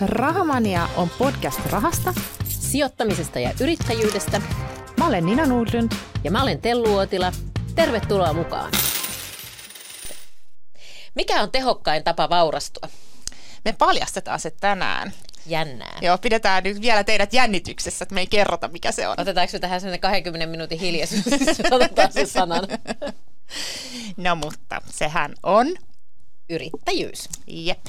Rahamania on podcast rahasta, sijoittamisesta ja yrittäjyydestä. Mä olen Nina Nudlund. Ja mä olen Tellu Uotila. Tervetuloa mukaan. Mikä on tehokkain tapa vaurastua? Me paljastetaan se tänään. Jännää. Joo, pidetään nyt vielä teidät jännityksessä, että me ei kerrota, mikä se on. Otetaanko tähän sellainen 20 minuutin hiljaisuus, otetaan se sanan? No mutta sehän on... Yrittäjyys. Jep.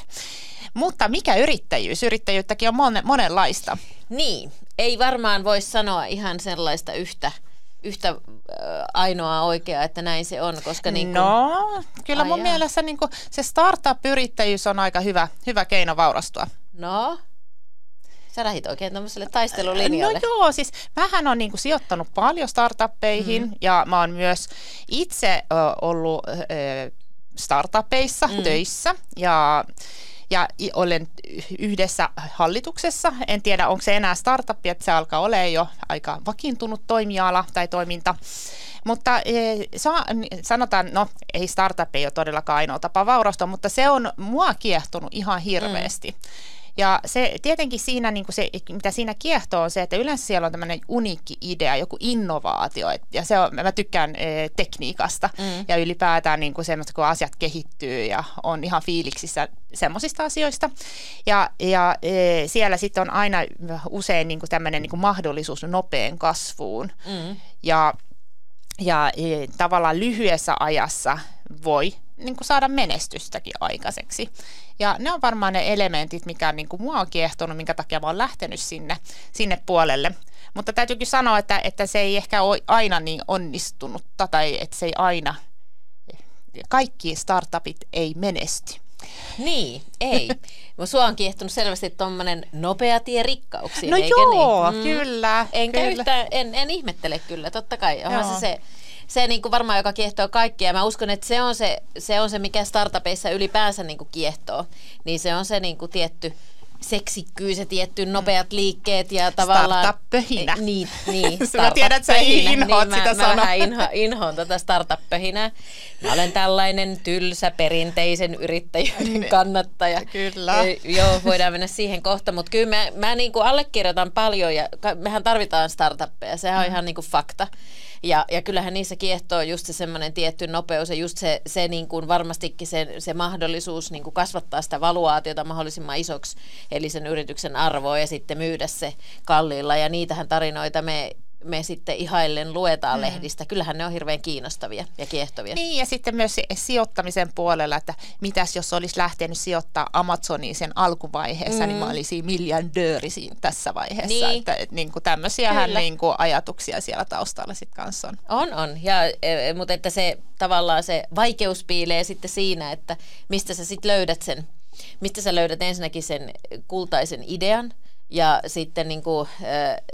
Mutta mikä yrittäjyys? Yrittäjyyttäkin on mon- monenlaista. Niin, ei varmaan voi sanoa ihan sellaista yhtä, yhtä äh, ainoa oikeaa, että näin se on, koska niin kuin, No, kyllä mun Ai mielestä niin kuin se startup-yrittäjyys on aika hyvä, hyvä keino vaurastua. No, sä lähit oikein tämmöiselle No taistelulinjalle. joo, siis mähän on niinku sijoittanut paljon startuppeihin mm. ja mä oon myös itse ö, ollut ö, startupeissa mm. töissä ja ja olen yhdessä hallituksessa. En tiedä, onko se enää startup, että se alkaa olla jo aika vakiintunut toimiala tai toiminta. Mutta sa- sanotaan, no ei startup ei ole todellakaan ainoa tapa vaurastua, mutta se on mua kiehtonut ihan hirveästi. Mm. Ja se tietenkin siinä, niin kuin se, mitä siinä kiehtoo, on se, että yleensä siellä on tämmöinen uniikki idea, joku innovaatio. Et, ja se on, mä tykkään e, tekniikasta mm. ja ylipäätään niin kuin semmoista, kun asiat kehittyy ja on ihan fiiliksissä semmoisista asioista. Ja, ja e, siellä sitten on aina usein niin kuin tämmöinen niin kuin mahdollisuus nopean kasvuun. Mm. Ja ja e, tavallaan lyhyessä ajassa voi niin kuin saada menestystäkin aikaiseksi. Ja ne on varmaan ne elementit, mikä niin kuin mua on kiehtonut, minkä takia mä oon lähtenyt sinne, sinne puolelle. Mutta täytyykin sanoa, että, että se ei ehkä ole aina niin onnistunutta tai että se ei aina, kaikki startupit ei menesty. Niin, ei. Sua on kiehtonut selvästi tuommoinen nopea tie rikkauksiin, No joo, niin? kyllä, Enkä kyllä. yhtään, en, en ihmettele kyllä, totta kai. Onhan Joo. se se, se niin kuin varmaan, joka kiehtoo kaikkia. Mä uskon, että se on se, se, on se mikä startupeissa ylipäänsä niin kuin kiehtoo. Niin se on se niin kuin tietty seksikkyys ja tietty nopeat liikkeet ja tavallaan... Startup-pöhinä. Niin, niin. Mä tiedän, että sä inhoat niin, sitä mä, sanaa. Mä vähän inho, inhoon tota startup-pöhinää. Mä olen tällainen tylsä perinteisen yrittäjyyden kannattaja. Kyllä. Ja, joo, voidaan mennä siihen kohta, mutta kyllä mä, mä niinku allekirjoitan paljon ja mehän tarvitaan startuppeja, sehän on ihan niinku fakta. Ja, ja kyllähän niissä kiehtoo just se semmoinen tietty nopeus ja just se, se niin kuin varmastikin se, se mahdollisuus niin kuin kasvattaa sitä valuaatiota mahdollisimman isoksi, eli sen yrityksen arvoa ja sitten myydä se kalliilla. Ja niitähän tarinoita me, me sitten ihaillen luetaan mm. lehdistä. Kyllähän ne on hirveän kiinnostavia ja kiehtovia. Niin, ja sitten myös se sijoittamisen puolella, että mitäs jos olisi lähtenyt sijoittaa Amazoniin sen alkuvaiheessa, mm. niin mä olisin miljardööri tässä vaiheessa. Niin. Että, että niin kuin tämmöisiähän Kyllä. niin kuin ajatuksia siellä taustalla sitten kanssa on. On, on. Ja, e, mutta että se tavallaan se vaikeus piilee sitten siinä, että mistä sä sitten löydät sen, mistä sä löydät ensinnäkin sen kultaisen idean, ja sitten niin kuin,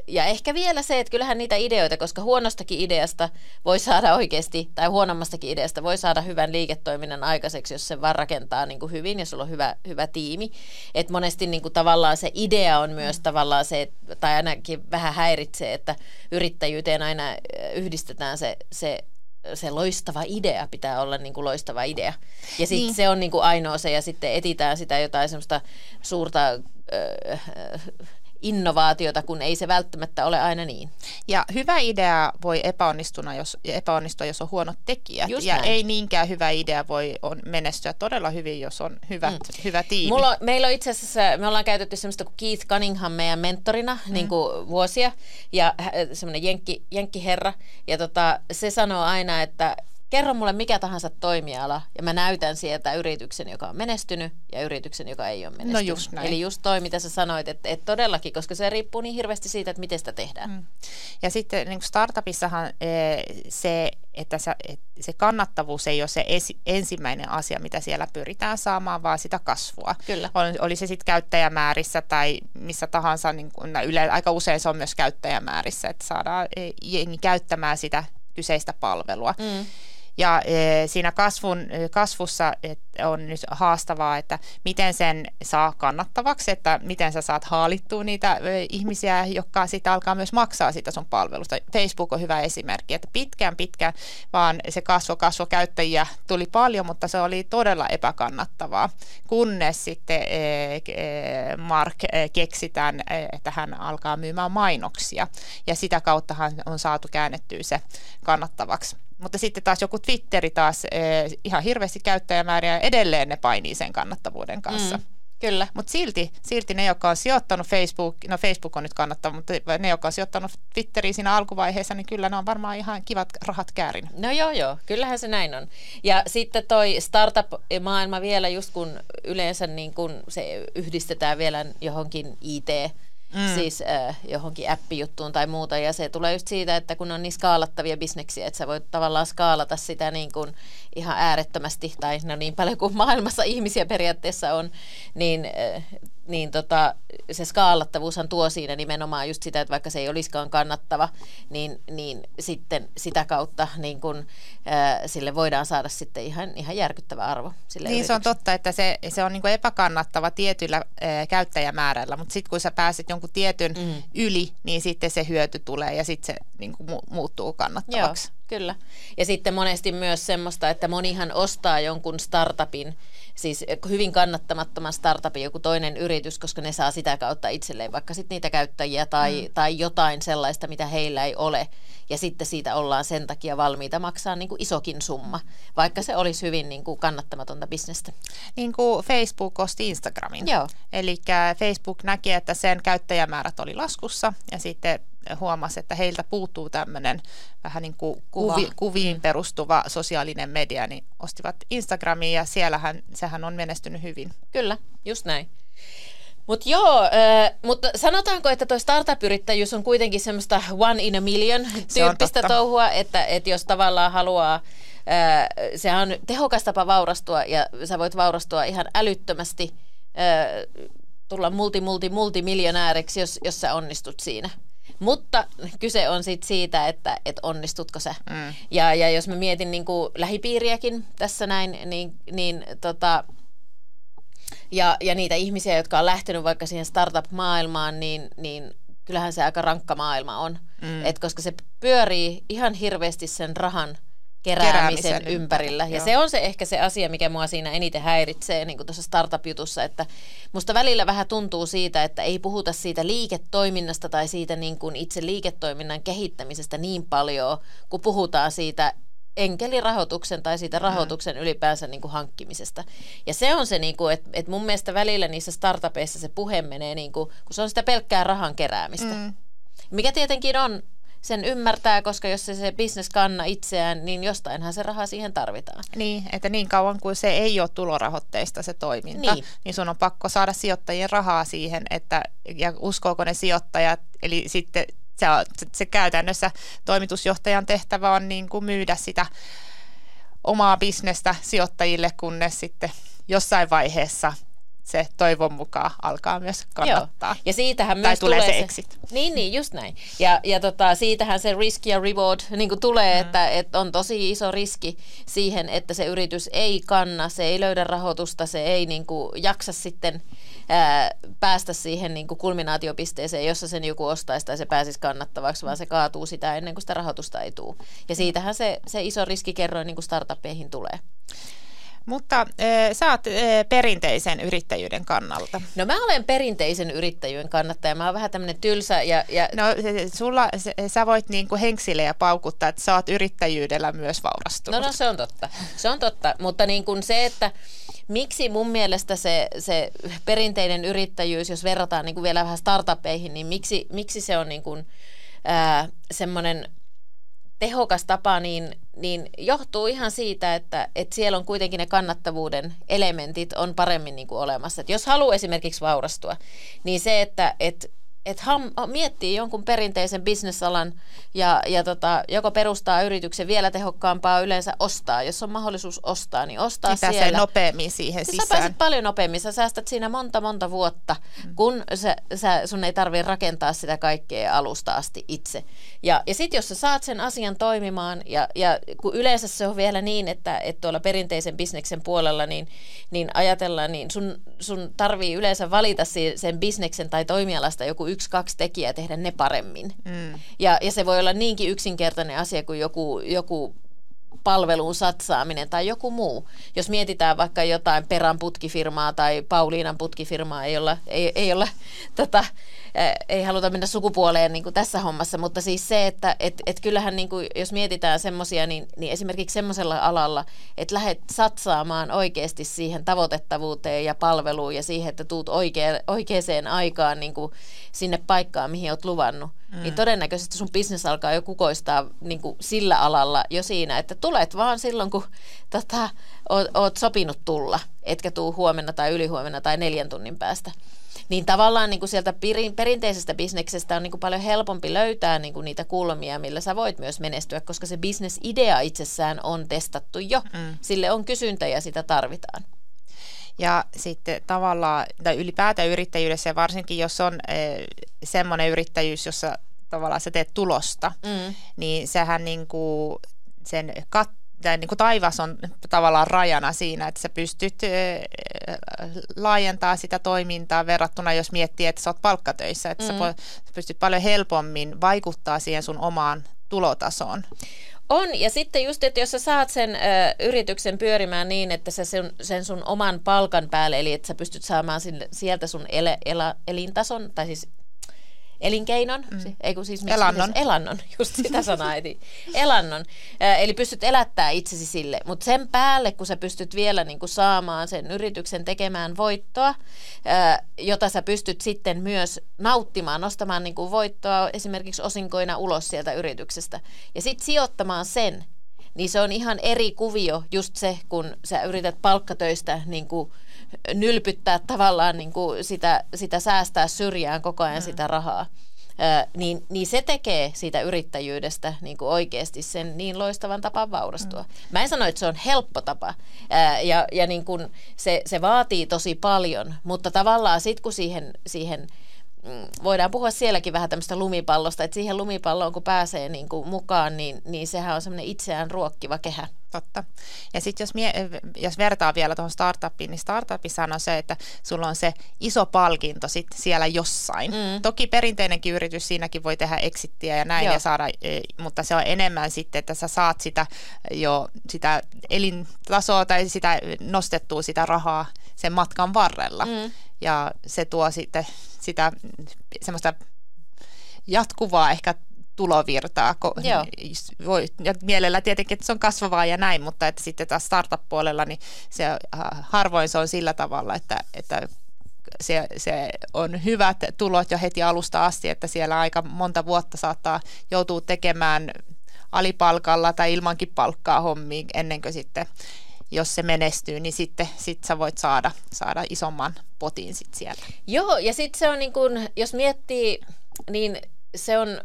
ja ehkä vielä se, että kyllähän niitä ideoita, koska huonostakin ideasta voi saada oikeasti, tai huonommastakin ideasta voi saada hyvän liiketoiminnan aikaiseksi, jos se vaan rakentaa niin kuin hyvin ja sulla on hyvä, hyvä tiimi. Että monesti niin kuin tavallaan se idea on myös tavallaan se, tai ainakin vähän häiritsee, että yrittäjyyteen aina yhdistetään se, se se loistava idea pitää olla niin kuin loistava idea. Ja sitten Niin. se on niin kuin ainoa se, ja sitten etitään sitä jotain semmoista suurta ö, innovaatiota, kun ei se välttämättä ole aina niin. Ja hyvä idea voi epäonnistua, jos, epäonnistua, jos on huonot tekijät. Just ja näin. ei niinkään hyvä idea voi on menestyä todella hyvin, jos on hyvät, mm. hyvä tiimi. Mulla on, meillä on itse asiassa, me ollaan käytetty semmoista kuin Keith Cunningham meidän mentorina mm. niin kuin vuosia, ja hä- semmoinen jenkki, jenkkiherra, ja tota, se sanoo aina, että kerro mulle mikä tahansa toimiala, ja mä näytän sieltä yrityksen, joka on menestynyt, ja yrityksen, joka ei ole menestynyt. No just näin. Eli just toi, mitä sä sanoit, että, että todellakin, koska se riippuu niin hirveästi siitä, että miten sitä tehdään. Mm. Ja sitten niin kuin startupissahan eh, se, että se kannattavuus ei ole se esi- ensimmäinen asia, mitä siellä pyritään saamaan, vaan sitä kasvua. Kyllä. Oli, oli se sitten käyttäjämäärissä tai missä tahansa, niin kuin, no yle, aika usein se on myös käyttäjämäärissä, että saadaan eh, jengi käyttämään sitä kyseistä palvelua. Mm. Ja e, siinä kasvun, kasvussa et on nyt haastavaa, että miten sen saa kannattavaksi, että miten sä saat haalittua niitä ihmisiä, jotka sitten alkaa myös maksaa sitä sun palvelusta. Facebook on hyvä esimerkki, että pitkään pitkään vaan se kasvo, kasvo käyttäjiä tuli paljon, mutta se oli todella epäkannattavaa, kunnes sitten e, Mark keksitään, että hän alkaa myymään mainoksia ja sitä kauttahan on saatu käännettyä se kannattavaksi. Mutta sitten taas joku Twitteri taas eh, ihan hirveästi käyttäjämääriä ja edelleen ne painii sen kannattavuuden kanssa. Mm. Kyllä. Mutta silti, silti ne, jotka on sijoittanut Facebook, no Facebook on nyt kannattava, mutta ne, jotka on sijoittanut Twitteriin siinä alkuvaiheessa, niin kyllä ne on varmaan ihan kivat rahat käärin. No joo, joo, kyllähän se näin on. Ja sitten toi startup-maailma vielä, just kun yleensä niin kun se yhdistetään vielä johonkin IT- mm. siis äh, johonkin appijuttuun tai muuta. Ja se tulee just siitä, että kun on niin skaalattavia bisneksiä, että sä voit tavallaan skaalata sitä niin kuin ihan äärettömästi, tai no niin paljon kuin maailmassa ihmisiä periaatteessa on, niin äh, niin tota, se skaalattavuushan tuo siinä nimenomaan just sitä, että vaikka se ei olisikaan kannattava, niin, niin sitten sitä kautta niin kun, ää, sille voidaan saada sitten ihan, ihan järkyttävä arvo. Sille niin se on totta, että se, se on niin kuin epäkannattava tietyllä ää, käyttäjämäärällä, mutta sitten kun sä pääset jonkun tietyn mm. yli, niin sitten se hyöty tulee ja sitten se niin kuin mu- muuttuu kannattavaksi. Joo, kyllä. Ja sitten monesti myös semmoista, että monihan ostaa jonkun startupin, siis hyvin kannattamattoman startupin joku toinen yritys, koska ne saa sitä kautta itselleen vaikka sitten niitä käyttäjiä tai, mm. tai jotain sellaista, mitä heillä ei ole. Ja sitten siitä ollaan sen takia valmiita maksaa niin kuin isokin summa, vaikka se olisi hyvin niin kuin kannattamatonta bisnestä. Niin kuin Facebook osti Instagramin. Joo. Eli Facebook näki, että sen käyttäjämäärät oli laskussa ja sitten huomasi, että heiltä puuttuu tämmöinen vähän niin kuin kuvi, kuviin mm. perustuva sosiaalinen media, niin ostivat Instagramiin ja siellähän sehän on menestynyt hyvin. Kyllä, just näin. Mutta joo, äh, mutta sanotaanko, että tuo startup-yrittäjyys on kuitenkin semmoista one in a million tyyppistä touhua, että, että jos tavallaan haluaa, sehän on tehokas tapa vaurastua ja sä voit vaurastua ihan älyttömästi, tulla multi, multi, multimiljonääriksi, jos, jos sä onnistut siinä. Mutta kyse on sit siitä, että et onnistutko sä. Mm. Ja, ja jos mä mietin niin kuin lähipiiriäkin tässä näin, niin, niin tota, ja, ja niitä ihmisiä, jotka on lähtenyt vaikka siihen startup-maailmaan, niin, niin kyllähän se aika rankka maailma on. Mm. Et koska se pyörii ihan hirveästi sen rahan keräämisen, keräämisen ympärillä. Ja joo. se on se ehkä se asia, mikä mua siinä eniten häiritsee niin tuossa startup-jutussa, että musta välillä vähän tuntuu siitä, että ei puhuta siitä liiketoiminnasta tai siitä niin kuin itse liiketoiminnan kehittämisestä niin paljon, kun puhutaan siitä enkelirahoituksen tai siitä rahoituksen mm. ylipäänsä niin kuin hankkimisesta. Ja se on se, niin kuin, että, että mun mielestä välillä niissä startupeissa se puhe menee, niin kuin, kun se on sitä pelkkää rahan keräämistä. Mm. Mikä tietenkin on sen ymmärtää, koska jos se, se bisnes kanna itseään, niin jostainhan se raha siihen tarvitaan. Niin, että niin kauan kuin se ei ole tulorahoitteista se toiminta, niin, niin sun on pakko saada sijoittajien rahaa siihen, että ja uskooko ne sijoittajat, eli sitten se, se, käytännössä toimitusjohtajan tehtävä on niin kuin myydä sitä omaa bisnestä sijoittajille, kunnes sitten jossain vaiheessa se toivon mukaan alkaa myös kannattaa. Joo. Ja siitähän tai myös tulee, tulee se exit. Niin, niin, just näin. Ja, ja tota, siitähän se risk ja reward niin kuin tulee, mm. että, että on tosi iso riski siihen, että se yritys ei kanna, se ei löydä rahoitusta, se ei niin kuin, jaksa sitten ää, päästä siihen niin kuin kulminaatiopisteeseen, jossa sen joku ostaisi tai se pääsisi kannattavaksi, vaan se kaatuu sitä ennen kuin sitä rahoitusta ei tule. Ja siitähän se, se iso riskikerroin niin kuin startuppeihin tulee. Mutta äh, sä oot äh, perinteisen yrittäjyyden kannalta. No mä olen perinteisen yrittäjyyden kannattaja. Mä oon vähän tämmöinen tylsä. Ja, ja... No sulla, sä voit niinku henksille ja paukuttaa, että sä oot yrittäjyydellä myös vaurastunut. No, no se on totta. Se on totta. Mutta niin kuin se, että miksi mun mielestä se, se perinteinen yrittäjyys, jos verrataan niin kuin vielä vähän startupeihin, niin miksi, miksi se on niin kuin, ää, semmoinen tehokas tapa, niin, niin johtuu ihan siitä, että, että siellä on kuitenkin ne kannattavuuden elementit on paremmin niin kuin olemassa. Et jos haluaa esimerkiksi vaurastua, niin se, että et, et ham, miettii jonkun perinteisen bisnesalan ja, ja tota, joko perustaa yrityksen vielä tehokkaampaa yleensä ostaa. Jos on mahdollisuus ostaa, niin ostaa Mitä siellä. se nopeammin siihen sisään. Sä pääset paljon nopeammin. Sä säästät siinä monta monta vuotta, mm. kun sä, sä, sun ei tarvitse rakentaa sitä kaikkea alusta asti itse. Ja, ja sitten jos sä saat sen asian toimimaan, ja, ja kun yleensä se on vielä niin, että, että tuolla perinteisen bisneksen puolella, niin, niin ajatellaan, niin sun, sun tarvii yleensä valita sen bisneksen tai toimialasta joku yksi, kaksi tekijää tehdä ne paremmin. Mm. Ja, ja se voi olla niinkin yksinkertainen asia kuin joku, joku palveluun satsaaminen tai joku muu. Jos mietitään vaikka jotain Perän putkifirmaa tai Pauliinan putkifirmaa, ei olla, ei, ei olla tota, ei haluta mennä sukupuoleen niin kuin tässä hommassa, mutta siis se, että et, et kyllähän niin kuin, jos mietitään semmoisia, niin, niin esimerkiksi semmoisella alalla, että lähdet satsaamaan oikeasti siihen tavoitettavuuteen ja palveluun ja siihen, että tuut oikea, oikeaan aikaan niin kuin sinne paikkaan, mihin olet luvannut, mm. niin todennäköisesti sun bisnes alkaa jo kukoistaa niin kuin sillä alalla jo siinä, että tulet vaan silloin, kun tota, oot, oot sopinut tulla, etkä tuu huomenna tai ylihuomenna tai neljän tunnin päästä niin tavallaan niin kuin sieltä perinteisestä bisneksestä on niin kuin paljon helpompi löytää niin kuin niitä kulmia, millä sä voit myös menestyä, koska se bisnesidea itsessään on testattu jo. Mm. Sille on kysyntä ja sitä tarvitaan. Ja sitten tavallaan, tai ylipäätään yrittäjyydessä, ja varsinkin jos on e, semmoinen yrittäjyys, jossa tavallaan sä teet tulosta, mm. niin sehän niin kuin sen kat, tai niin kuin taivas on tavallaan rajana siinä, että sä pystyt laajentaa sitä toimintaa verrattuna, jos miettii, että sä oot palkkatöissä, että mm. sä pystyt paljon helpommin vaikuttaa siihen sun omaan tulotasoon. On, ja sitten just, että jos sä saat sen ö, yrityksen pyörimään niin, että sä sen, sen sun oman palkan päälle, eli että sä pystyt saamaan sieltä sun ele, ela, elintason, tai siis elinkeinon, mm. ei kun siis elannon. elannon, just sitä sanaa eti. elannon. Eli pystyt elättää itsesi sille, mutta sen päälle, kun sä pystyt vielä niin kuin saamaan sen yrityksen tekemään voittoa, jota sä pystyt sitten myös nauttimaan, nostamaan niin kuin voittoa esimerkiksi osinkoina ulos sieltä yrityksestä, ja sitten sijoittamaan sen, niin se on ihan eri kuvio just se, kun sä yrität palkkatöistä niin kuin nylpyttää tavallaan niin kuin sitä, sitä säästää syrjään koko ajan mm. sitä rahaa. Ö, niin, niin se tekee siitä yrittäjyydestä niin kuin oikeasti sen niin loistavan tapan vaurastua. Mm. Mä en sano, että se on helppo tapa ää, ja, ja niin kuin se, se vaatii tosi paljon, mutta tavallaan sitten kun siihen, siihen voidaan puhua sielläkin vähän tämmöistä lumipallosta, että siihen lumipalloon kun pääsee niin kuin mukaan, niin, niin sehän on semmoinen itseään ruokkiva kehä. Totta. Ja sitten jos, mie- jos vertaa vielä tuohon startupiin, niin startupissa on se, että sulla on se iso palkinto sit siellä jossain. Mm. Toki perinteinenkin yritys, siinäkin voi tehdä exittiä ja näin, ja saada, e, mutta se on enemmän sitten, että sä saat sitä jo sitä elintasoa tai sitä nostettua sitä rahaa sen matkan varrella. Mm. Ja se tuo sitten sitä semmoista jatkuvaa ehkä tulovirtaa. Voi, ja mielellä tietenkin, että se on kasvavaa ja näin, mutta että sitten taas startup-puolella, niin se, äh, harvoin se on sillä tavalla, että, että se, se on hyvät tulot jo heti alusta asti, että siellä aika monta vuotta saattaa joutua tekemään alipalkalla tai ilmankin palkkaa hommiin ennen kuin sitten jos se menestyy, niin sitten sit sä voit saada, saada isomman potin sit sieltä. Joo, ja sitten se on niin kun, jos miettii, niin se on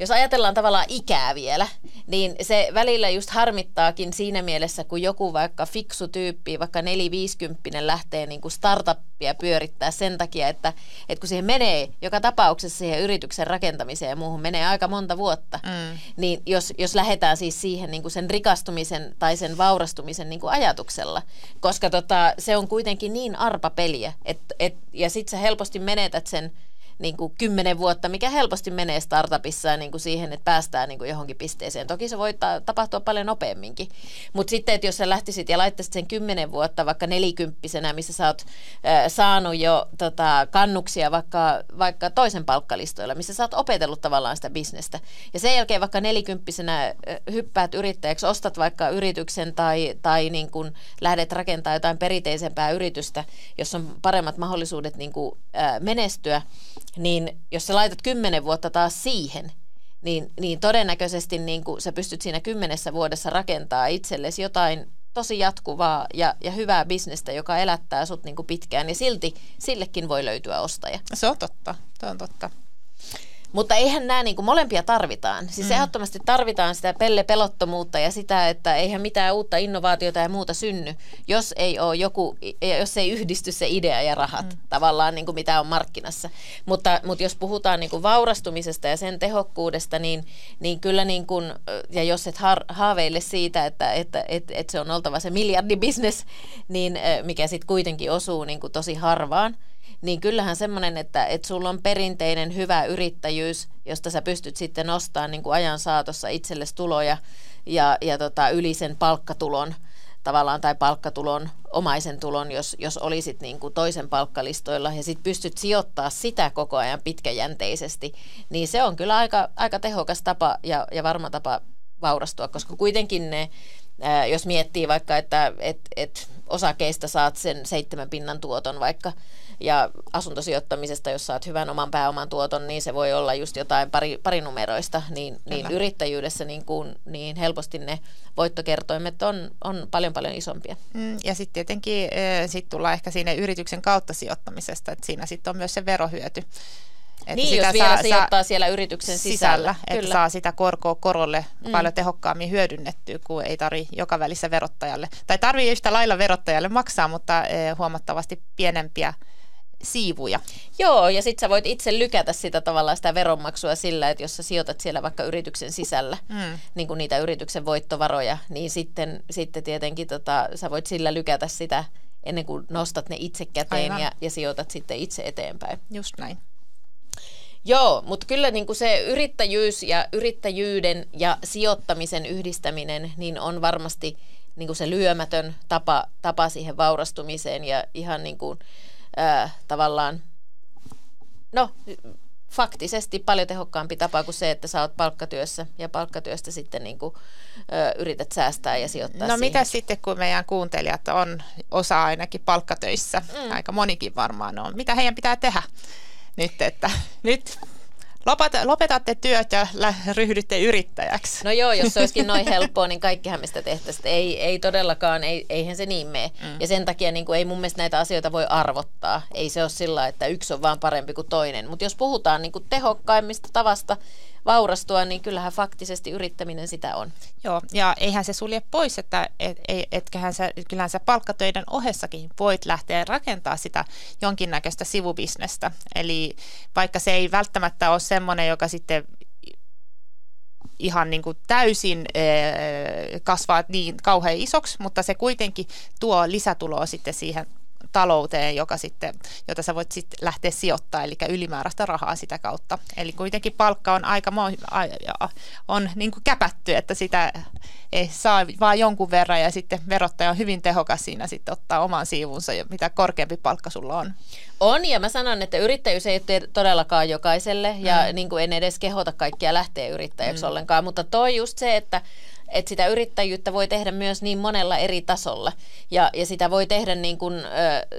jos ajatellaan tavallaan ikää vielä, niin se välillä just harmittaakin siinä mielessä, kun joku vaikka fiksu tyyppi, vaikka 450 lähtee niin kuin startuppia pyörittää sen takia, että, että kun siihen menee joka tapauksessa siihen yrityksen rakentamiseen ja muuhun menee aika monta vuotta, mm. niin jos, jos lähdetään siis siihen niin kuin sen rikastumisen tai sen vaurastumisen niin kuin ajatuksella, koska tota, se on kuitenkin niin arpa peliä, et, et, ja sitten sä helposti menetät sen niin kuin kymmenen vuotta, mikä helposti menee startupissa niin kuin siihen, että päästään niin kuin johonkin pisteeseen. Toki se voi ta- tapahtua paljon nopeamminkin. Mutta sitten, että jos sä lähtisit ja laittaisit sen kymmenen vuotta vaikka nelikymppisenä, missä sä oot äh, saanut jo tota, kannuksia vaikka, vaikka toisen palkkalistoilla, missä sä oot opetellut tavallaan sitä bisnestä. Ja sen jälkeen vaikka nelikymppisenä äh, hyppäät yrittäjäksi, ostat vaikka yrityksen tai, tai niin kuin lähdet rakentamaan jotain perinteisempää yritystä, jossa on paremmat mahdollisuudet niin kuin, äh, menestyä, niin jos sä laitat kymmenen vuotta taas siihen, niin, niin todennäköisesti niin kuin sä pystyt siinä kymmenessä vuodessa rakentaa itsellesi jotain tosi jatkuvaa ja, ja hyvää bisnestä, joka elättää sut niin kuin pitkään ja silti sillekin voi löytyä ostaja. Se on totta, se on totta. Mutta eihän nämä niin kuin molempia tarvitaan. Siis mm. ehdottomasti tarvitaan sitä pelle-pelottomuutta ja sitä, että eihän mitään uutta innovaatiota ja muuta synny, jos ei ole joku, jos ei yhdisty se idea ja rahat mm. tavallaan niin kuin mitä on markkinassa. Mutta, mutta jos puhutaan niin kuin vaurastumisesta ja sen tehokkuudesta, niin, niin kyllä niin kuin, ja jos et haaveille siitä, että, että, että, että se on oltava se miljardibisnes, niin mikä sitten kuitenkin osuu niin kuin tosi harvaan, niin kyllähän semmoinen, että, että sulla on perinteinen hyvä yrittäjyys, josta sä pystyt sitten nostamaan niin kuin ajan saatossa itsellesi tuloja ja, ja tota, yli sen palkkatulon tavallaan tai palkkatulon, omaisen tulon, jos, jos olisit niin kuin toisen palkkalistoilla. Ja sitten pystyt sijoittaa sitä koko ajan pitkäjänteisesti, niin se on kyllä aika, aika tehokas tapa ja, ja varma tapa vaurastua, koska kuitenkin ne, ää, jos miettii vaikka, että et, et osakeista saat sen seitsemän pinnan tuoton vaikka, ja asuntosijoittamisesta, jos saat hyvän oman pääoman tuoton, niin se voi olla just jotain pari, parinumeroista, niin, niin yrittäjyydessä niin, kuin, niin helposti ne voittokertoimet on, on paljon paljon isompia. Mm, ja sitten tietenkin sit tullaan ehkä siinä yrityksen kautta sijoittamisesta, että siinä sitten on myös se verohyöty. Että niin, sitä jos vielä saa, sijoittaa siellä yrityksen sisällä. sisällä että Kyllä. saa sitä korkoa korolle mm. paljon tehokkaammin hyödynnettyä, kun ei tarvi joka välissä verottajalle. Tai tarvii yhtä lailla verottajalle maksaa, mutta huomattavasti pienempiä siivuja. Joo, ja sitten sä voit itse lykätä sitä tavallaan sitä veronmaksua sillä, että jos sä sijoitat siellä vaikka yrityksen sisällä mm. niin kuin niitä yrityksen voittovaroja, niin sitten, sitten tietenkin tota, sä voit sillä lykätä sitä ennen kuin nostat ne itse käteen ja, ja sijoitat sitten itse eteenpäin. Just näin. Joo, mutta kyllä niin kuin se yrittäjyys ja yrittäjyyden ja sijoittamisen yhdistäminen niin on varmasti niin kuin se lyömätön tapa, tapa siihen vaurastumiseen ja ihan niin kuin, ää, tavallaan, no faktisesti paljon tehokkaampi tapa kuin se, että sä oot palkkatyössä ja palkkatyöstä sitten niin kuin, ö, yrität säästää ja sijoittaa No mitä sitten, kun meidän kuuntelijat on osa ainakin palkkatöissä, mm. aika monikin varmaan on, mitä heidän pitää tehdä nyt, että nyt lopetatte työt ja ryhdytte yrittäjäksi. No joo, jos se olisikin noin helppoa, niin kaikkihan mistä tehtäisiin. Ei, ei todellakaan, ei, eihän se niin mene. Mm. Ja sen takia niin kuin, ei mun mielestä näitä asioita voi arvottaa. Ei se ole sillä, että yksi on vaan parempi kuin toinen. Mutta jos puhutaan niin kuin tehokkaimmista tavasta vaurastua, niin kyllähän faktisesti yrittäminen sitä on. Joo, ja eihän se sulje pois, että et, et, sä, kyllähän sä palkkatöiden ohessakin voit lähteä rakentaa sitä jonkinnäköistä sivubisnestä. Eli vaikka se ei välttämättä ole semmoinen, joka sitten ihan niin kuin täysin kasvaa niin kauhean isoksi, mutta se kuitenkin tuo lisätuloa sitten siihen talouteen, joka sitten, jota sä voit sitten lähteä sijoittamaan, eli ylimääräistä rahaa sitä kautta. Eli kuitenkin palkka on aika on niin kuin käpätty, että sitä ei saa vaan jonkun verran ja sitten verottaja on hyvin tehokas siinä sitten ottaa oman siivunsa, mitä korkeampi palkka sulla on. On, ja mä sanon, että yrittäjyys ei ole todellakaan jokaiselle, ja mm. niin kuin en edes kehota kaikkia lähteä yrittäjäksi mm. ollenkaan, mutta toi just se, että että sitä yrittäjyyttä voi tehdä myös niin monella eri tasolla. Ja, ja sitä voi tehdä niin kuin,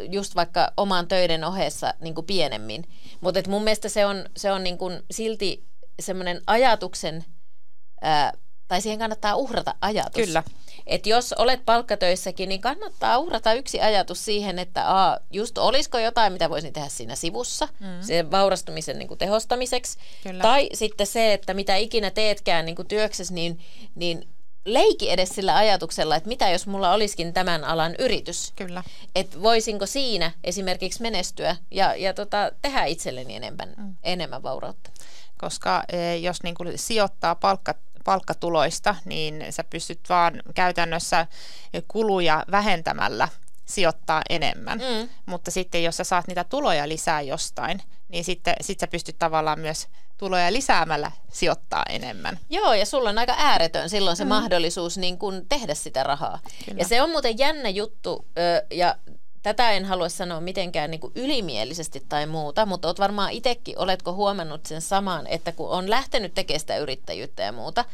just vaikka oman töiden ohessa niin kuin pienemmin. Mutta mun mielestä se on, se on niin kuin silti semmoinen ajatuksen, ää, tai siihen kannattaa uhrata ajatus. Kyllä. Et jos olet palkkatöissäkin, niin kannattaa uhrata yksi ajatus siihen, että a, just olisiko jotain, mitä voisin tehdä siinä sivussa, mm. sen vaurastumisen niin kuin tehostamiseksi. Kyllä. Tai sitten se, että mitä ikinä teetkään niin kuin työksessä, niin, niin leiki edes sillä ajatuksella, että mitä jos mulla olisikin tämän alan yritys. Kyllä. Että voisinko siinä esimerkiksi menestyä ja, ja tota, tehdä itselleni enemmän, mm. enemmän vaurautta. Koska e, jos niin kuin sijoittaa palkka, palkkatuloista, niin sä pystyt vaan käytännössä kuluja vähentämällä sijoittaa enemmän. Mm. Mutta sitten jos sä saat niitä tuloja lisää jostain, niin sitten sit sä pystyt tavallaan myös tuloja lisäämällä sijoittaa enemmän. Joo, ja sulla on aika ääretön silloin se mm. mahdollisuus niin kun tehdä sitä rahaa. Kyllä. Ja se on muuten jännä juttu, ja tätä en halua sanoa mitenkään niin kuin ylimielisesti tai muuta, mutta olet varmaan itsekin, oletko huomannut sen saman, että kun on lähtenyt tekemään sitä yrittäjyyttä ja muuta,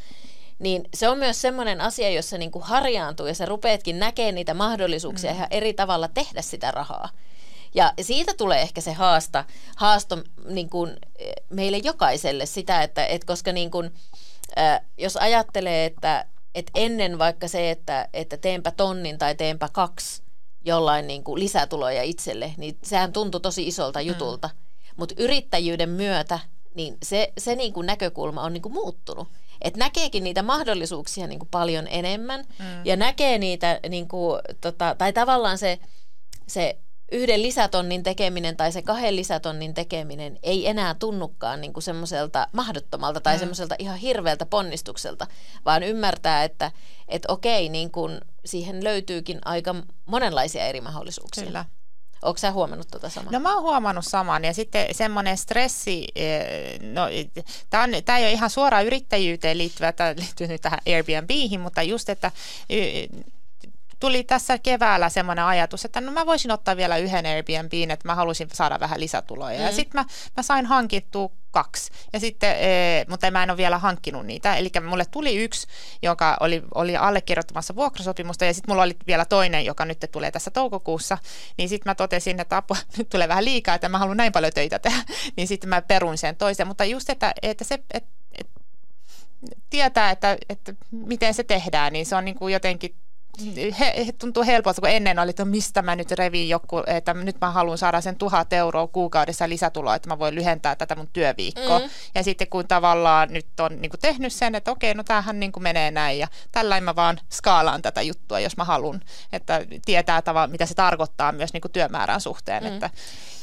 niin se on myös semmoinen asia, jossa niin kuin harjaantuu ja sä rupeatkin näkemään niitä mahdollisuuksia mm. ihan eri tavalla tehdä sitä rahaa. Ja siitä tulee ehkä se haasta, haasto niin kuin meille jokaiselle sitä, että, että koska niin kuin, äh, jos ajattelee, että että ennen vaikka se, että, että teenpä tonnin tai teenpä kaksi jollain niin kuin lisätuloja itselle, niin sehän tuntui tosi isolta mm. jutulta. Mm. Mutta yrittäjyyden myötä niin se, se niin kuin näkökulma on niin kuin muuttunut. Että näkeekin niitä mahdollisuuksia niin kuin paljon enemmän mm. ja näkee niitä, niin kuin, tota, tai tavallaan se, se yhden lisätonnin tekeminen tai se kahden lisätonnin tekeminen ei enää tunnukaan niin kuin semmoiselta mahdottomalta tai mm. semmoiselta ihan hirveältä ponnistukselta, vaan ymmärtää, että et okei, niin kuin siihen löytyykin aika monenlaisia eri mahdollisuuksia. Kyllä. Onko sä huomannut tuota samaa? No mä oon huomannut saman ja sitten semmoinen stressi, eh, no tämä ei ole ihan suoraan yrittäjyyteen liittyvä, tämä liittyy nyt tähän Airbnbihin, mutta just, että tuli tässä keväällä semmoinen ajatus, että no mä voisin ottaa vielä yhden Airbnbin, että mä haluaisin saada vähän lisätuloja. Mm. Ja sitten mä, mä sain hankittua kaksi, ja sitten, e, mutta mä en ole vielä hankkinut niitä. Eli mulle tuli yksi, joka oli, oli allekirjoittamassa vuokrasopimusta, ja sitten mulla oli vielä toinen, joka nyt tulee tässä toukokuussa. Niin sitten mä totesin, että apua, nyt tulee vähän liikaa, että mä haluan näin paljon töitä tehdä. niin sitten mä perun sen toisen. Mutta just, että, että se, että, että tietää, että, että miten se tehdään, niin se on niin kuin jotenkin he, tuntuu helpolta, kun ennen oli, että mistä mä nyt revin joku, että nyt mä haluan saada sen tuhat euroa kuukaudessa lisätuloa, että mä voin lyhentää tätä mun työviikkoa. Mm. Ja sitten kun tavallaan nyt on niin kuin tehnyt sen, että okei, no tämähän niin kuin menee näin ja tällä mä vaan skaalaan tätä juttua, jos mä haluan, että tietää tavallaan, mitä se tarkoittaa myös niin kuin työmäärän suhteen. Mm. Että.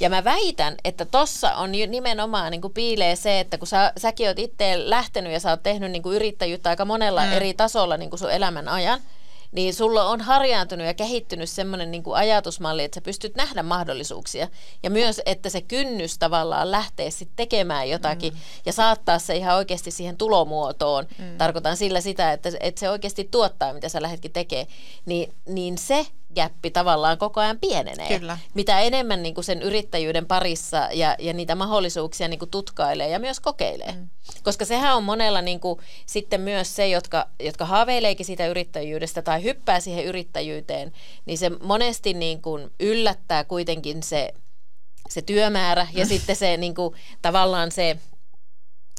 Ja mä väitän, että tossa on nimenomaan niin kuin piilee se, että kun sä, säkin oot itse lähtenyt ja sä oot tehnyt niin kuin yrittäjyyttä aika monella mm. eri tasolla niin kuin sun elämän ajan, niin sulla on harjaantunut ja kehittynyt semmoinen niin kuin ajatusmalli, että sä pystyt nähdä mahdollisuuksia. Ja myös, että se kynnys tavallaan lähtee sitten tekemään jotakin mm. ja saattaa se ihan oikeasti siihen tulomuotoon. Mm. Tarkoitan sillä sitä, että, että se oikeasti tuottaa, mitä sä lähdetkin tekemään. Niin, niin se gäppi tavallaan koko ajan pienenee. Kyllä. Mitä enemmän niin kuin sen yrittäjyyden parissa ja, ja niitä mahdollisuuksia niin kuin tutkailee ja myös kokeilee. Mm. Koska sehän on monella niin kuin, sitten myös se, jotka, jotka haaveileekin siitä yrittäjyydestä tai hyppää siihen yrittäjyyteen, niin se monesti niin kuin yllättää kuitenkin se, se työmäärä ja mm. sitten se niin kuin, tavallaan se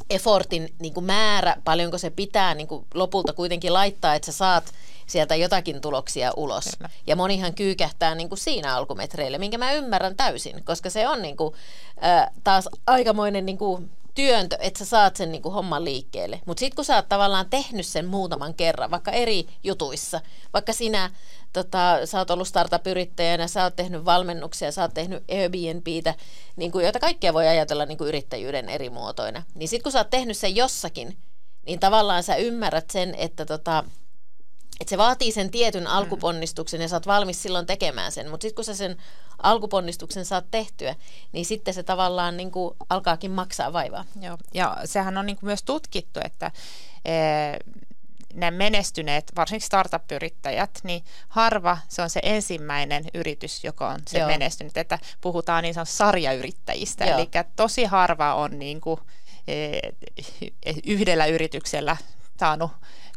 effortin niin kuin määrä, paljonko se pitää niin kuin lopulta kuitenkin laittaa, että sä saat sieltä jotakin tuloksia ulos. Kyllä. Ja monihan kyykähtää niin kuin siinä alkumetreillä, minkä mä ymmärrän täysin, koska se on niin kuin, äh, taas aikamoinen niin kuin työntö, että sä saat sen niin kuin homman liikkeelle. Mutta sitten kun sä oot tavallaan tehnyt sen muutaman kerran, vaikka eri jutuissa, vaikka sinä tota, sä oot ollut startup-yrittäjänä, sä oot tehnyt valmennuksia, sä oot tehnyt Airbnbitä, niin kuin, joita kaikkea voi ajatella niin kuin yrittäjyyden eri muotoina. Niin sitten kun sä oot tehnyt sen jossakin, niin tavallaan sä ymmärrät sen, että tota, että se vaatii sen tietyn alkuponnistuksen ja sä oot valmis silloin tekemään sen. Mutta sitten kun sä sen alkuponnistuksen saat tehtyä, niin sitten se tavallaan niin kuin alkaakin maksaa vaivaa. Joo. Ja sehän on niin kuin myös tutkittu, että e, ne menestyneet, varsinkin startup-yrittäjät, niin harva se on se ensimmäinen yritys, joka on se Joo. menestynyt. Että puhutaan niin sanotusta sarjayrittäjistä. Joo. Eli tosi harva on niin kuin, e, yhdellä yrityksellä saanut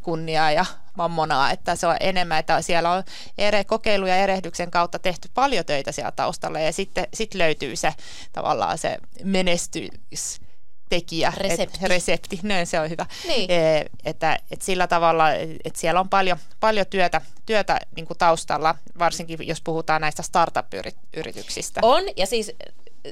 kunniaa ja mammonaa, että se on enemmän, että siellä on ere, kokeilu ja erehdyksen kautta tehty paljon töitä siellä taustalla ja sitten sit löytyy se tavallaan se menestys tekijä, resepti, et, resepti näin se on hyvä, niin. e, että, että sillä tavalla, että siellä on paljon, paljon työtä, työtä niin taustalla, varsinkin jos puhutaan näistä startup-yrityksistä. On, ja siis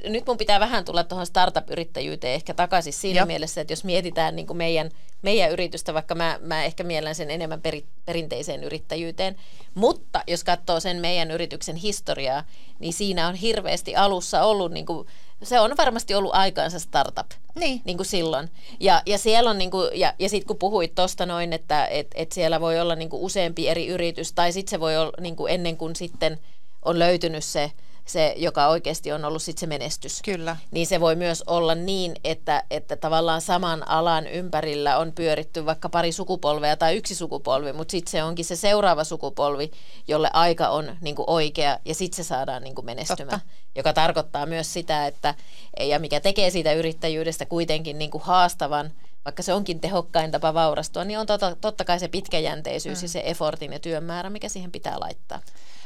nyt mun pitää vähän tulla tuohon startup-yrittäjyyteen ehkä takaisin siinä Joo. mielessä, että jos mietitään niin kuin meidän, meidän yritystä, vaikka mä, mä ehkä miellän sen enemmän peri, perinteiseen yrittäjyyteen, mutta jos katsoo sen meidän yrityksen historiaa, niin siinä on hirveästi alussa ollut, niin kuin, se on varmasti ollut aikaansa startup. Niin. niin kuin silloin. Ja, ja siellä on, niin kuin, ja, ja sitten kun puhuit tuosta noin, että et, et siellä voi olla niin kuin useampi eri yritys, tai sitten se voi olla niin kuin ennen kuin sitten on löytynyt se se, joka oikeasti on ollut sit se menestys. Kyllä. Niin se voi myös olla niin, että, että tavallaan saman alan ympärillä on pyöritty vaikka pari sukupolvea tai yksi sukupolvi, mutta sitten se onkin se seuraava sukupolvi, jolle aika on niin kuin oikea ja sitten se saadaan niin kuin menestymään. Totta. Joka tarkoittaa myös sitä, että ja mikä tekee siitä yrittäjyydestä kuitenkin niin kuin haastavan, vaikka se onkin tehokkain tapa vaurastua, niin on totta, totta kai se pitkäjänteisyys mm. ja se effortin ja työn määrä, mikä siihen pitää laittaa.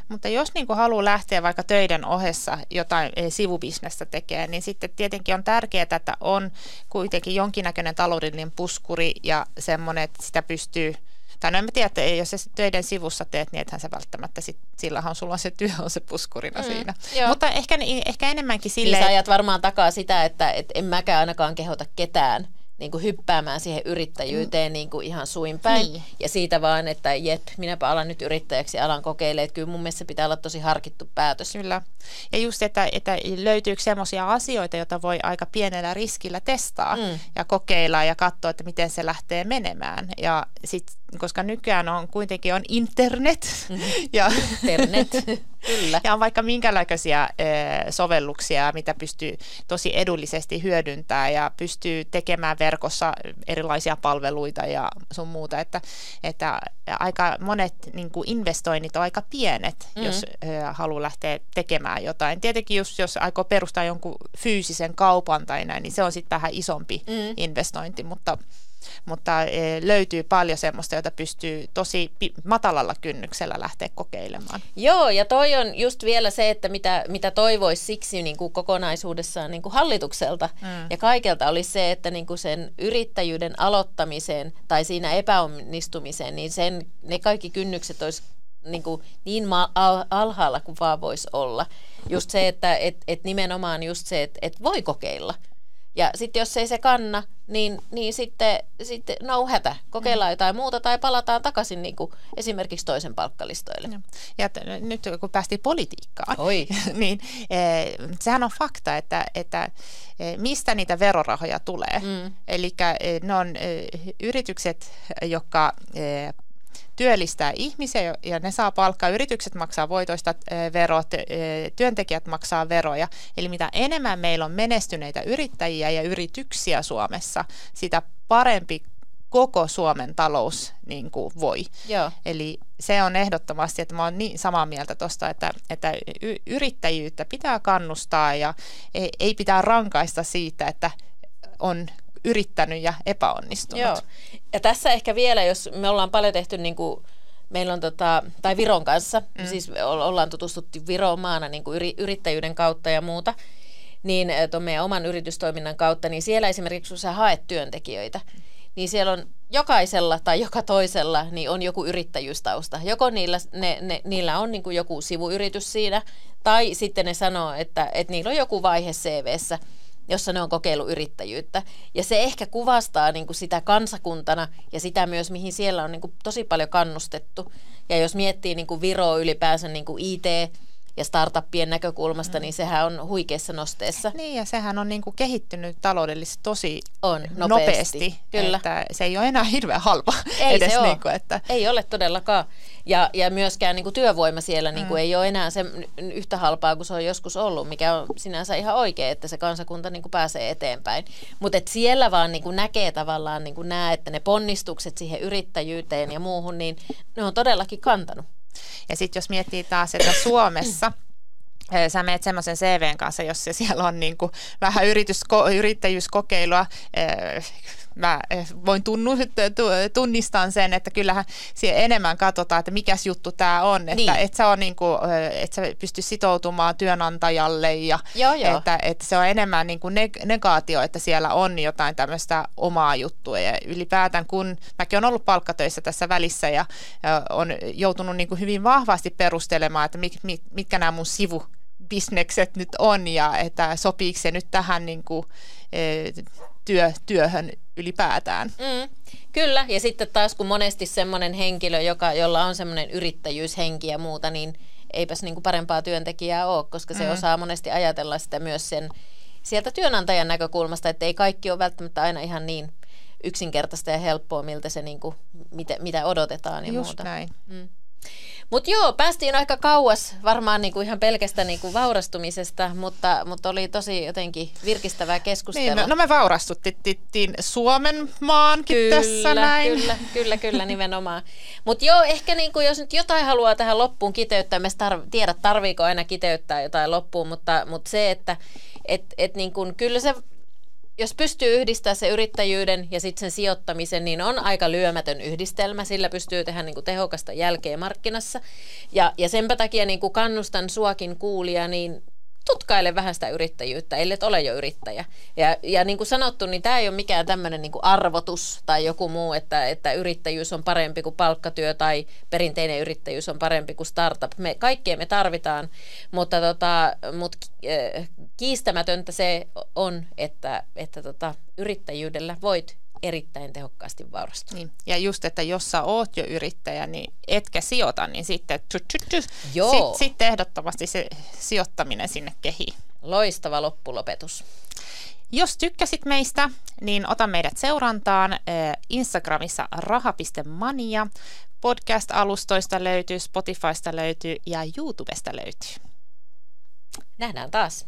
Mutta jos niin kuin haluaa lähteä vaikka töiden ohessa jotain sivubisnestä tekemään, niin sitten tietenkin on tärkeää, että on kuitenkin jonkinnäköinen taloudellinen puskuri ja semmoinen, että sitä pystyy Tai no en mä tiedä, että jos sä töiden sivussa teet, niin ethän sä välttämättä, sit, sillähän sulla on se työ on se puskurina mm, siinä. Joo. Mutta ehkä, ehkä enemmänkin silleen... Niin sä ajat varmaan takaa sitä, että et en mäkään ainakaan kehota ketään niin kuin hyppäämään siihen yrittäjyyteen mm. niin kuin ihan suin päin. Niin. Ja siitä vaan, että jep, minäpä alan nyt yrittäjäksi alan kokeilemaan. Että kyllä mun mielestä pitää olla tosi harkittu päätös. Kyllä. Ja just, että, että löytyykö sellaisia asioita, joita voi aika pienellä riskillä testaa mm. ja kokeilla ja katsoa, että miten se lähtee menemään. Ja sitten koska nykyään on kuitenkin on internet. Mm-hmm. Ja, internet, kyllä. Ja on vaikka minkälaisia sovelluksia, mitä pystyy tosi edullisesti hyödyntämään ja pystyy tekemään verkossa erilaisia palveluita ja sun muuta. Että, että aika monet niin kuin investoinnit on aika pienet, mm-hmm. jos haluaa lähteä tekemään jotain. Tietenkin jos, jos aikoo perustaa jonkun fyysisen kaupan tai näin, niin se on sitten vähän isompi mm-hmm. investointi, mutta mutta e, löytyy paljon semmoista, jota pystyy tosi matalalla kynnyksellä lähteä kokeilemaan. Joo, ja toi on just vielä se, että mitä, mitä toivoisi siksi niin kuin kokonaisuudessaan niin kuin hallitukselta mm. ja kaikelta olisi se, että niin kuin sen yrittäjyyden aloittamiseen tai siinä epäonnistumiseen, niin sen, ne kaikki kynnykset olisi niin, kuin niin ma- alhaalla kuin vaan voisi olla. Just se, että et, et nimenomaan just se, että et voi kokeilla – ja sitten jos ei se kanna, niin, niin sitten, sitten no hätä, kokeillaan mm. jotain muuta tai palataan takaisin niin kuin esimerkiksi toisen palkkalistoille. Ja nyt kun päästiin politiikkaan, Oi. niin eh, sehän on fakta, että, että eh, mistä niitä verorahoja tulee. Mm. Eli eh, ne on eh, yritykset, jotka eh, työllistää ihmisiä ja ne saa palkkaa. Yritykset maksaa voitoista verot, työntekijät maksaa veroja. Eli mitä enemmän meillä on menestyneitä yrittäjiä ja yrityksiä Suomessa, sitä parempi koko Suomen talous niin kuin voi. Joo. Eli se on ehdottomasti, että mä oon niin samaa mieltä tuosta, että, että yrittäjyyttä pitää kannustaa ja ei, ei pitää rankaista siitä, että on yrittänyt ja epäonnistunut. Joo. Ja tässä ehkä vielä, jos me ollaan paljon tehty niin kuin meillä on tota, tai Viron kanssa, mm. siis ollaan tutustuttu Viron maana niin kuin yrittäjyyden kautta ja muuta, niin tuon meidän oman yritystoiminnan kautta, niin siellä esimerkiksi kun sä haet työntekijöitä, niin siellä on jokaisella tai joka toisella niin on joku yrittäjyystausta. Joko niillä, ne, ne, niillä on niin kuin joku sivuyritys siinä, tai sitten ne sanoo, että, että niillä on joku vaihe CVssä, jossa ne on kokeillut yrittäjyyttä. Ja se ehkä kuvastaa niin kuin sitä kansakuntana ja sitä myös, mihin siellä on niin kuin tosi paljon kannustettu. Ja jos miettii niin kuin Viroa ylipäänsä niin kuin IT, ja startuppien näkökulmasta, mm. niin sehän on huikeassa nosteessa. Niin, ja sehän on niin kuin kehittynyt taloudellisesti tosi on, nopeasti. nopeasti Kyllä. Että se ei ole enää hirveän halpa ei edes. Se niin kuin, että... Ei ole todellakaan. Ja, ja myöskään niin kuin työvoima siellä niin kuin mm. ei ole enää se yhtä halpaa kuin se on joskus ollut, mikä on sinänsä ihan oikein, että se kansakunta niin kuin pääsee eteenpäin. Mutta siellä vaan niin kuin näkee tavallaan niin kuin nämä, että ne ponnistukset siihen yrittäjyyteen ja muuhun, niin ne on todellakin kantanut. Ja sitten jos miettii taas, että Suomessa eh, sä meet semmoisen CVn kanssa, jos se siellä on niin kuin vähän yritys, yrittäjyyskokeilua, eh, mä eh, voin tunnistaa sen, että kyllähän siellä enemmän katsotaan, että mikäs juttu tämä on, että niin. et sä, on niinku, et sä pysty sitoutumaan työnantajalle ja joo, joo. Että, että se on enemmän niinku negaatio, että siellä on jotain tämmöistä omaa juttua ja ylipäätään kun mäkin olen ollut palkkatöissä tässä välissä ja, ja on joutunut niinku hyvin vahvasti perustelemaan, että mit, mit, mitkä nämä mun sivu bisnekset nyt on ja että sopiiko se nyt tähän niin kuin, työ, työhön ylipäätään. Mm, kyllä, ja sitten taas kun monesti semmoinen henkilö, joka, jolla on semmoinen yrittäjyyshenki ja muuta, niin eipäs niin kuin parempaa työntekijää ole, koska se mm. osaa monesti ajatella sitä myös sen sieltä työnantajan näkökulmasta, että ei kaikki ole välttämättä aina ihan niin yksinkertaista ja helppoa, miltä se niin kuin, mitä, mitä odotetaan ja Just muuta. näin. Mm. Mutta joo, päästiin aika kauas varmaan niinku ihan pelkästä niinku vaurastumisesta, mutta, mutta oli tosi jotenkin virkistävää keskustelua. Niin, no, no me vaurastuttiin Suomen maankin kyllä, tässä näin. Kyllä, kyllä, kyllä nimenomaan. Mutta joo, ehkä niinku, jos nyt jotain haluaa tähän loppuun kiteyttää, me tar- tiedä tarviiko aina kiteyttää jotain loppuun, mutta, mutta se, että et, et niinku, kyllä se jos pystyy yhdistämään se yrittäjyyden ja sitten sen sijoittamisen, niin on aika lyömätön yhdistelmä. Sillä pystyy tehdä niin kuin tehokasta jälkeä markkinassa. Ja, ja senpä takia niin kuin kannustan suakin kuulia, niin tutkaile vähän sitä yrittäjyyttä, ellei ole jo yrittäjä. Ja, ja niin kuin sanottu, niin tämä ei ole mikään tämmöinen niin arvotus tai joku muu, että, että yrittäjyys on parempi kuin palkkatyö tai perinteinen yrittäjyys on parempi kuin startup. Me, kaikkea me tarvitaan, mutta, tota, mutta äh, kiistämätöntä se on, että, että tota, yrittäjyydellä voit erittäin tehokkaasti vaurastua. Niin. Ja just, että jos sä oot jo yrittäjä, niin etkä sijoita, niin sitten sitten sit ehdottomasti se sijoittaminen sinne kehiin. Loistava loppulopetus. Jos tykkäsit meistä, niin ota meidät seurantaan Instagramissa raha.mania. Podcast-alustoista löytyy, Spotifysta löytyy ja YouTubesta löytyy. Nähdään taas.